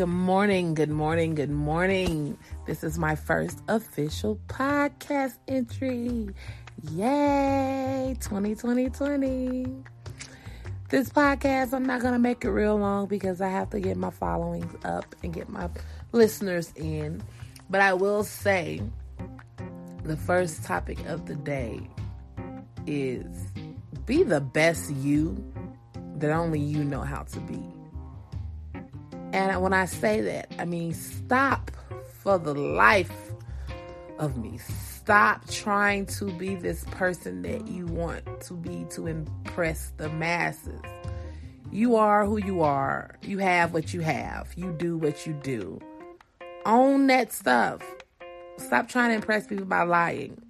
Good morning, good morning, good morning. This is my first official podcast entry. Yay, 2020. This podcast, I'm not going to make it real long because I have to get my followings up and get my listeners in. But I will say the first topic of the day is be the best you that only you know how to be. And when I say that, I mean stop for the life of me. Stop trying to be this person that you want to be to impress the masses. You are who you are. You have what you have. You do what you do. Own that stuff. Stop trying to impress people by lying.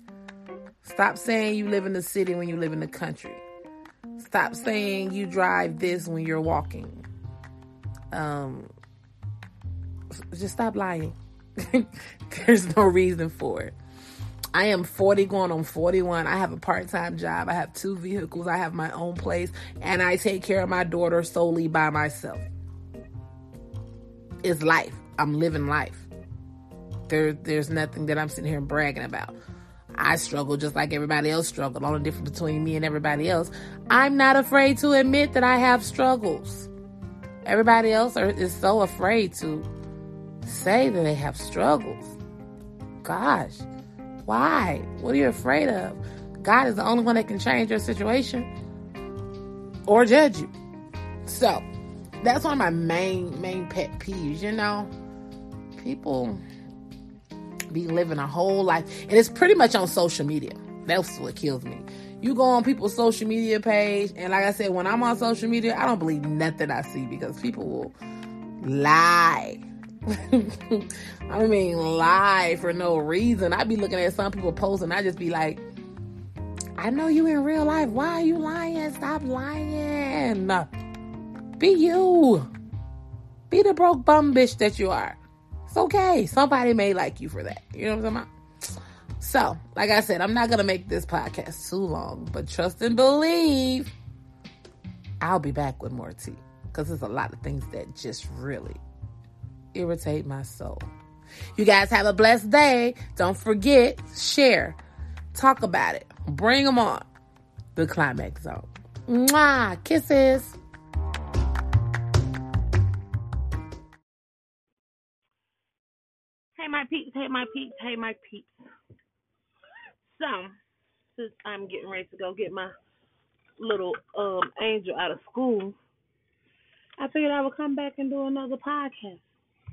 Stop saying you live in the city when you live in the country. Stop saying you drive this when you're walking. Um, just stop lying. There's no reason for it. I am 40 going on 41. I have a part time job. I have two vehicles. I have my own place. And I take care of my daughter solely by myself. It's life. I'm living life. There, there's nothing that I'm sitting here bragging about. I struggle just like everybody else struggled. Only difference between me and everybody else, I'm not afraid to admit that I have struggles. Everybody else are, is so afraid to say that they have struggles. Gosh, why? What are you afraid of? God is the only one that can change your situation or judge you. So, that's one of my main main pet peeves, you know. People be living a whole life and it's pretty much on social media. That's what kills me. You go on people's social media page and like I said when I'm on social media, I don't believe nothing I see because people will lie I mean, lie for no reason. I'd be looking at some people posting, I'd just be like, I know you in real life. Why are you lying? Stop lying. Be you. Be the broke bum bitch that you are. It's okay. Somebody may like you for that. You know what I'm talking about? So, like I said, I'm not going to make this podcast too long, but trust and believe I'll be back with more tea because there's a lot of things that just really irritate my soul. You guys have a blessed day. Don't forget, share, talk about it, bring them on. The climax zone. Mwah! Kisses. Hey, my peeps. Hey, my peeps. Hey, my peeps. So, since I'm getting ready to go get my little um angel out of school, I figured I would come back and do another podcast.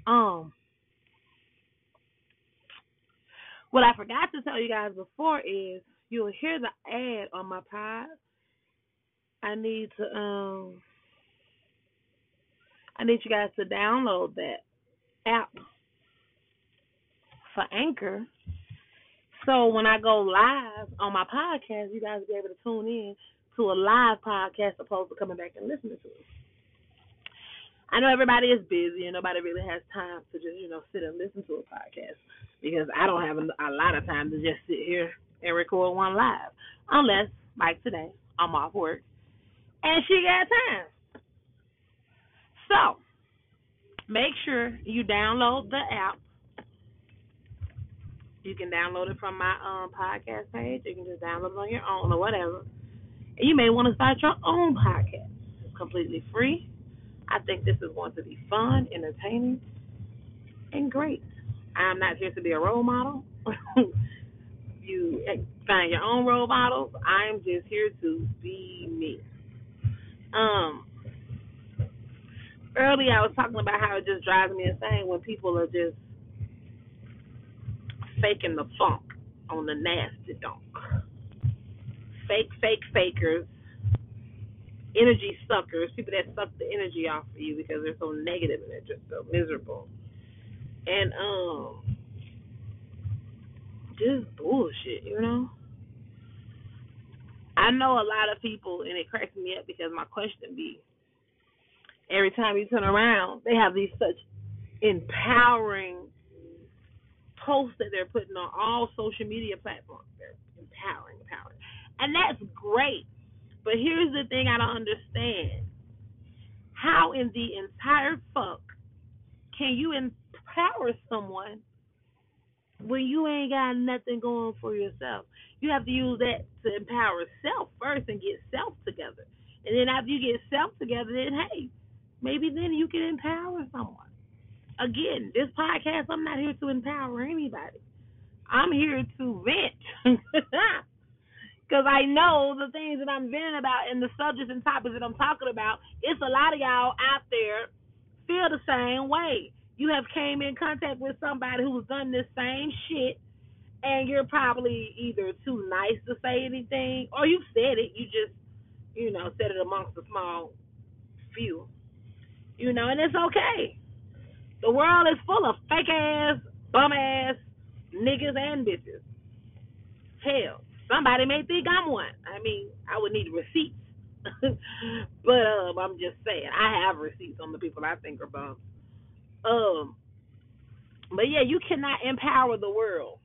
Um, what I forgot to tell you guys before is you'll hear the ad on my pod. I need to um I need you guys to download that app for Anchor. So when I go live on my podcast, you guys will be able to tune in to a live podcast opposed to coming back and listening to it. I know everybody is busy and nobody really has time to just, you know, sit and listen to a podcast because I don't have a, lot of time to just sit here and record one live. Unless, like today, I'm off work and she got time. So, make sure you download the app. You can download it from my um, podcast page. You can just download it on your own or whatever. And you may want to start your own podcast. It's completely free I think this is going to be fun, entertaining, and great. I'm not here to be a role model. you find your own role models. I'm just here to be me. Um, earlier I was talking about how it just drives me insane when people are just faking the funk on the nasty dunk. Fake, fake, fakers energy suckers, people that suck the energy off of you because they're so negative and they're just so miserable. And um just bullshit, you know? I know a lot of people and it cracks me up because my question be every time you turn around, they have these such empowering posts that they're putting on all social media platforms. They're empowering, empowering. And that's great. But here's the thing I don't understand. How in the entire fuck can you empower someone when you ain't got nothing going for yourself? You have to use that to empower self first and get self together. And then after you get self together, then hey, maybe then you can empower someone. Again, this podcast, I'm not here to empower anybody. I'm here to vent. Because I know the things that I'm venting about and the subjects and topics that I'm talking about, it's a lot of y'all out there feel the same way. You have came in contact with somebody who's done this same shit and you're probably either too nice to say anything or you said it, you just, you know, said it amongst a small few. You know, and it's okay. The world is full of fake ass, bum ass niggas and bitches. Hell, somebody may think I'm one. I mean, I would need receipts. but um, I'm just saying, I have receipts on the people I think are bums. Um, but yeah, you cannot empower the world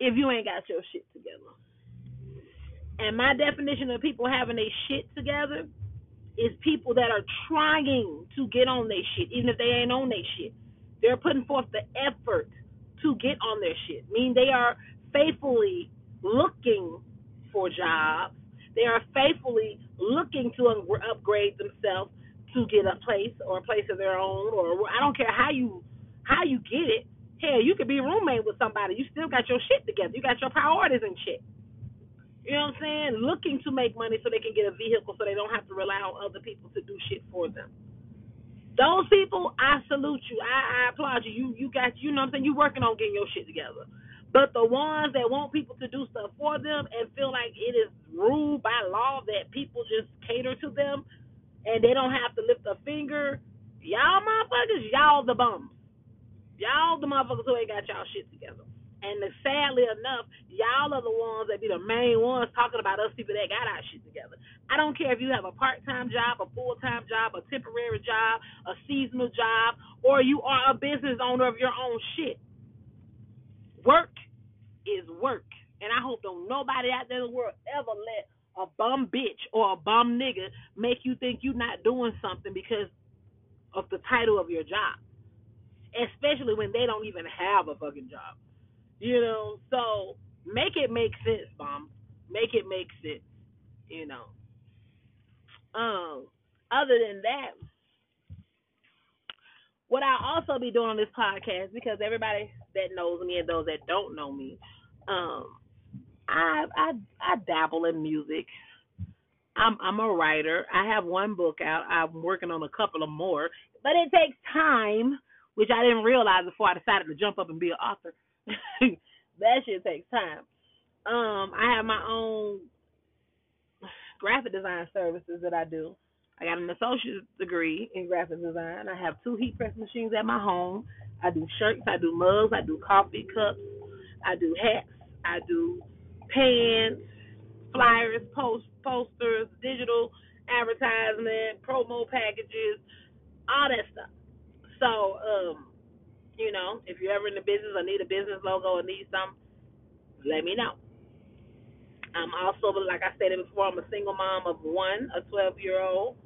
if you ain't got your shit together. And my definition of people having their shit together is people that are trying to get on their shit, even if they ain't on their shit. They're putting forth the effort to get on their shit. I mean, they are faithfully looking for jobs. They are faithfully looking to upgrade themselves to get a place or a place of their own, or I don't care how you how you get it. Hell, you could be a roommate with somebody. You still got your shit together. You got your priorities in shit. You know what I'm saying? Looking to make money so they can get a vehicle so they don't have to rely on other people to do shit for them. Those people, I salute you. I, I applaud you. You you got you know what I'm saying, you working on getting your shit together. But the ones that want people to do stuff for them and feel like it is ruled by law that people just cater to them and they don't have to lift a finger, y'all motherfuckers, y'all the bums. Y'all the motherfuckers who ain't got y'all shit together. And sadly enough, y'all are the ones that be the main ones talking about us people that got our shit together. I don't care if you have a part time job, a full time job, a temporary job, a seasonal job, or you are a business owner of your own shit. Work is work. And I hope don't nobody out there in the world ever let a bum bitch or a bum nigga make you think you're not doing something because of the title of your job. Especially when they don't even have a fucking job. You know, so make it make sense, mom. Make it make sense. You know. Um. Other than that, what I'll also be doing on this podcast because everybody that knows me and those that don't know me, um, I I I dabble in music. I'm I'm a writer. I have one book out. I'm working on a couple of more, but it takes time, which I didn't realize before I decided to jump up and be an author. that shit takes time. Um, I have my own graphic design services that I do. I got an associate's degree in graphic design. I have two heat press machines at my home. I do shirts, I do mugs, I do coffee cups, I do hats, I do pants, flyers, post posters, digital advertisement, promo packages, all that stuff. So, um, you know, if you're ever in the business or need a business logo or need some, let me know. I'm also, like I said before, I'm a single mom of one, a 12 year old.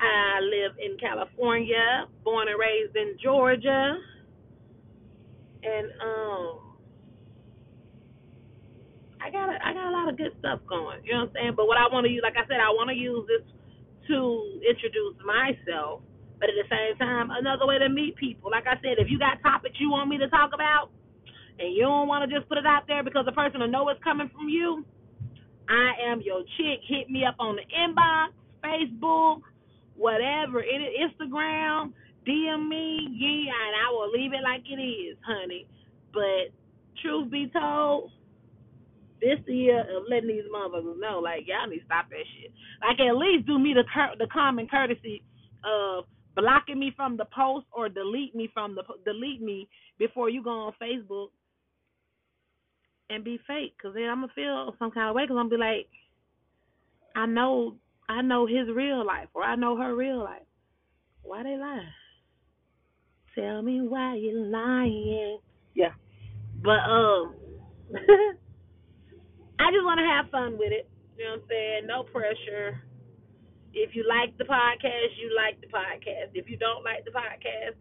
I live in California, born and raised in Georgia. And um I got a, I got a lot of good stuff going. You know what I'm saying? But what I want to use, like I said, I want to use this to introduce myself but at the same time, another way to meet people. Like I said, if you got topics you want me to talk about, and you don't want to just put it out there because the person will know it's coming from you, I am your chick. Hit me up on the inbox, Facebook, whatever, Instagram, DM me, yeah, and I will leave it like it is, honey. But truth be told, this year of letting these motherfuckers know, like y'all need to stop that shit. Like at least do me the the common courtesy of blocking me from the post or delete me from the delete me before you go on Facebook and be fake because then I'm gonna feel some kind of way because I'm gonna be like, I know I know his real life or I know her real life. Why they lie? Tell me why you lying. Yeah, but um, I just want to have fun with it. You know what I'm saying? No pressure. If you like the podcast, you like the podcast. If you don't like the podcast,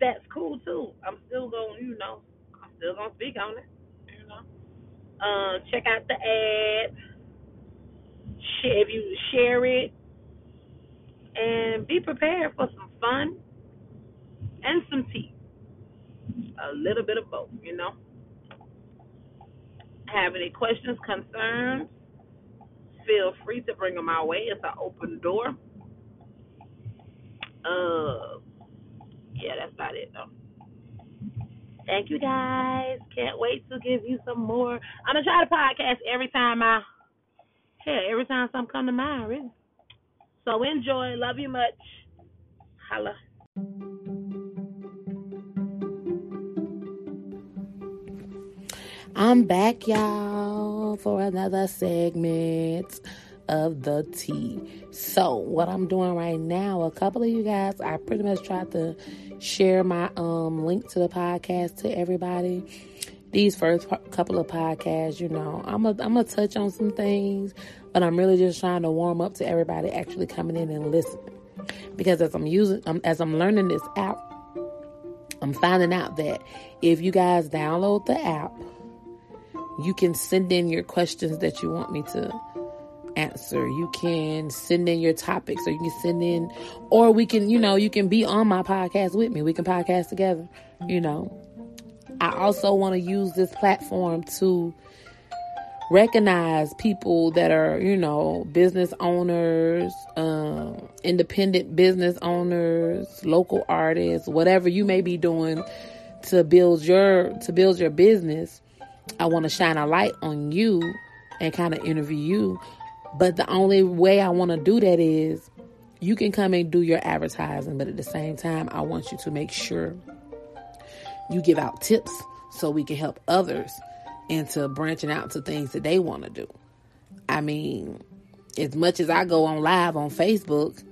that's cool too. I'm still going, you know, I'm still gonna speak on it. You know, uh, check out the ad. If you share it, and be prepared for some fun and some tea. A little bit of both, you know. Have any questions, concerns? Feel free to bring them my way. It's an open door. Uh, yeah, that's about it though. Thank you guys. Can't wait to give you some more. I'm gonna try to podcast every time I, hell, every time something come to mind, really. So enjoy. Love you much. Holla. I'm back, y'all, for another segment of the tea. So, what I'm doing right now, a couple of you guys, I pretty much tried to share my um link to the podcast to everybody. These first couple of podcasts, you know, I'm a, I'm gonna touch on some things, but I'm really just trying to warm up to everybody actually coming in and listening. Because as I'm using, um, as I'm learning this app, I'm finding out that if you guys download the app you can send in your questions that you want me to answer. You can send in your topics, or you can send in, or we can, you know, you can be on my podcast with me. We can podcast together, you know. I also want to use this platform to recognize people that are, you know, business owners, um, independent business owners, local artists, whatever you may be doing to build your to build your business I want to shine a light on you and kind of interview you. But the only way I want to do that is you can come and do your advertising, but at the same time, I want you to make sure you give out tips so we can help others into branching out to things that they want to do. I mean, as much as I go on live on Facebook,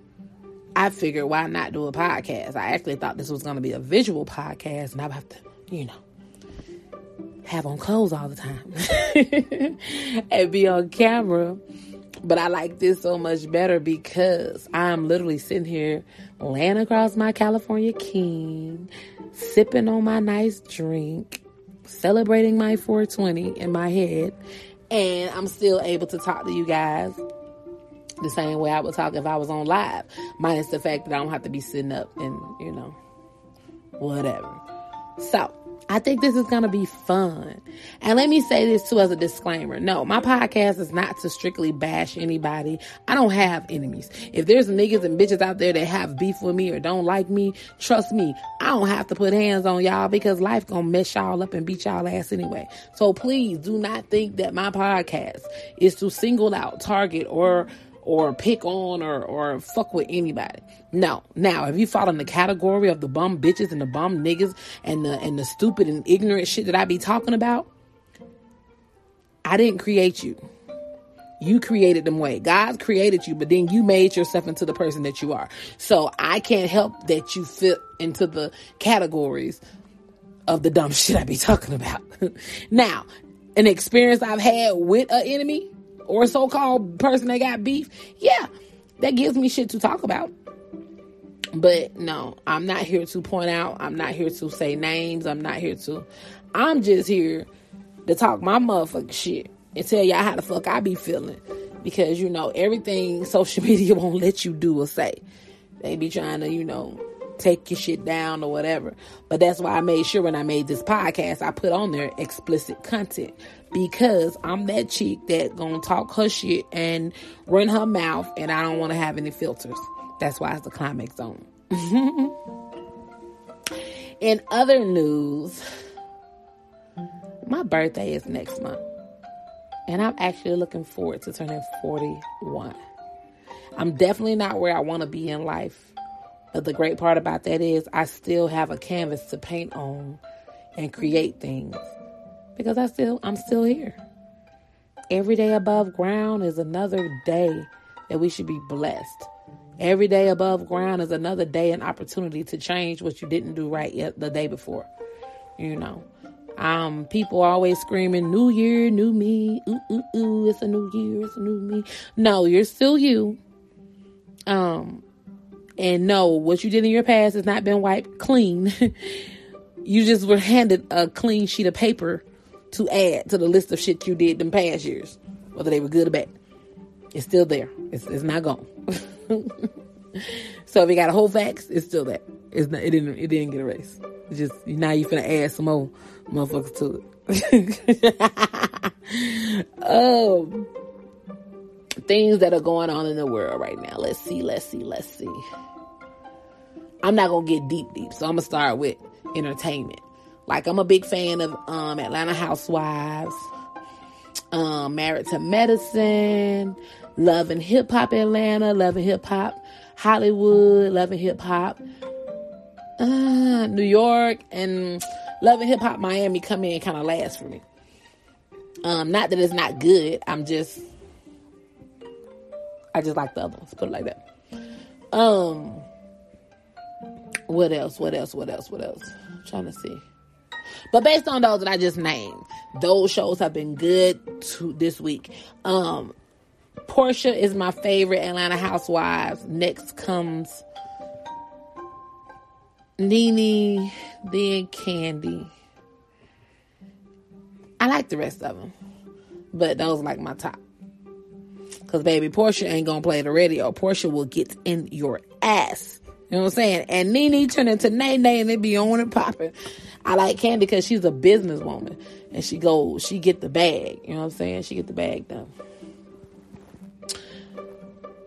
I figured why not do a podcast? I actually thought this was going to be a visual podcast, and I have to, you know, have on clothes all the time and be on camera. But I like this so much better because I'm literally sitting here laying across my California king, sipping on my nice drink, celebrating my 420 in my head, and I'm still able to talk to you guys the same way I would talk if I was on live, minus the fact that I don't have to be sitting up and, you know, whatever. So, I think this is going to be fun. And let me say this too as a disclaimer. No, my podcast is not to strictly bash anybody. I don't have enemies. If there's niggas and bitches out there that have beef with me or don't like me, trust me, I don't have to put hands on y'all because life gonna mess y'all up and beat y'all ass anyway. So please do not think that my podcast is to single out, target, or or pick on or, or fuck with anybody. No. Now, if you fall in the category of the bum bitches and the bum niggas and the and the stupid and ignorant shit that I be talking about, I didn't create you. You created them way. God created you, but then you made yourself into the person that you are. So I can't help that you fit into the categories of the dumb shit I be talking about. now, an experience I've had with an enemy, or so-called person that got beef, yeah, that gives me shit to talk about. But no, I'm not here to point out. I'm not here to say names. I'm not here to. I'm just here to talk my motherfucking shit and tell y'all how the fuck I be feeling. Because, you know, everything social media won't let you do or say. They be trying to, you know, take your shit down or whatever. But that's why I made sure when I made this podcast, I put on there explicit content because I'm that chick that gonna talk her shit and run her mouth, and I don't want to have any filters. That's why it's the climax zone. In other news, my birthday is next month, and I'm actually looking forward to turning 41. I'm definitely not where I want to be in life, but the great part about that is I still have a canvas to paint on and create things because I still I'm still here. Every day above ground is another day that we should be blessed. Every day above ground is another day and opportunity to change what you didn't do right yet the day before. You know, um, people always screaming, "New year, new me." Ooh, ooh, ooh! It's a new year. It's a new me. No, you're still you. Um, and no, what you did in your past has not been wiped clean. you just were handed a clean sheet of paper to add to the list of shit you did in past years, whether they were good or bad. It's still there. It's, it's not gone. so if you got a whole facts, it's still there. It's not, it didn't it didn't get erased. It's just now you finna add some more motherfuckers to it. um things that are going on in the world right now. Let's see, let's see, let's see. I'm not gonna get deep deep, so I'm gonna start with entertainment. Like I'm a big fan of um Atlanta Housewives, um Married to Medicine, Love and Hip Hop Atlanta, Love and Hip Hop Hollywood, Love and Hip Hop uh, New York, and Love and Hip Hop Miami come in kind of last for me. Um, not that it's not good. I'm just, I just like the other ones. Put it like that. Um, what else? What else? What else? What else? I'm trying to see. But based on those that I just named, those shows have been good to this week. Um, Porsha is my favorite Atlanta Housewives. Next comes Nene, then Kandi. I like the rest of them, but those like my top. Cause baby, Porsha ain't gonna play the radio. Porsha will get in your ass. You know what I'm saying? And Nene turn into Nay Nay and they be on and popping. I like Kandi because she's a businesswoman and she goes, she get the bag. You know what I'm saying? She get the bag done.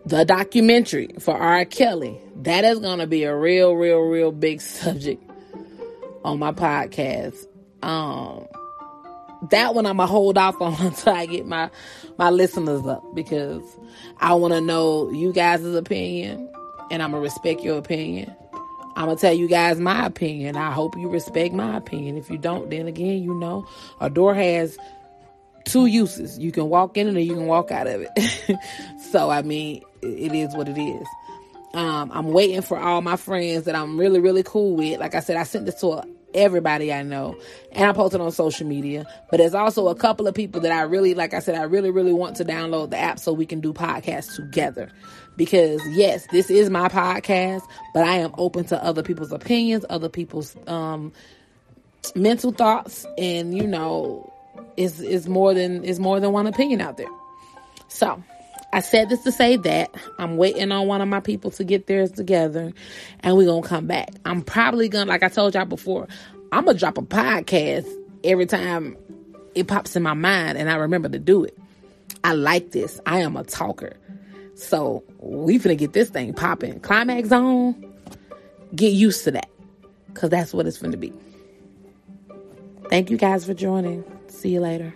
The documentary for R. Kelly. That is gonna be a real, real, real big subject on my podcast. Um that one I'm gonna hold off on until I get my my listeners up because I want to know you guys' opinion and I'm gonna respect your opinion. I'm gonna tell you guys my opinion. I hope you respect my opinion. If you don't, then again, you know, a door has two uses. You can walk in it or you can walk out of it. so I mean, it is what it is. Um, I'm waiting for all my friends that I'm really, really cool with. Like I said, I sent this to everybody I know. And I posted on social media. But there's also a couple of people that I really, like I said, I really, really want to download the app so we can do podcasts together. Because yes, this is my podcast, but I am open to other people's opinions, other people's um mental thoughts, and you know, is is more than is more than one opinion out there. So I said this to say that I'm waiting on one of my people to get theirs together and we're to come back. I'm probably to, like I told y'all before, I'm to drop a podcast every time it pops in my mind and I remember to do it. I like this. I am a talker. So we finna get this thing popping. Climax zone, get used to that because that's what it's finna be. Thank you guys for joining. See you later.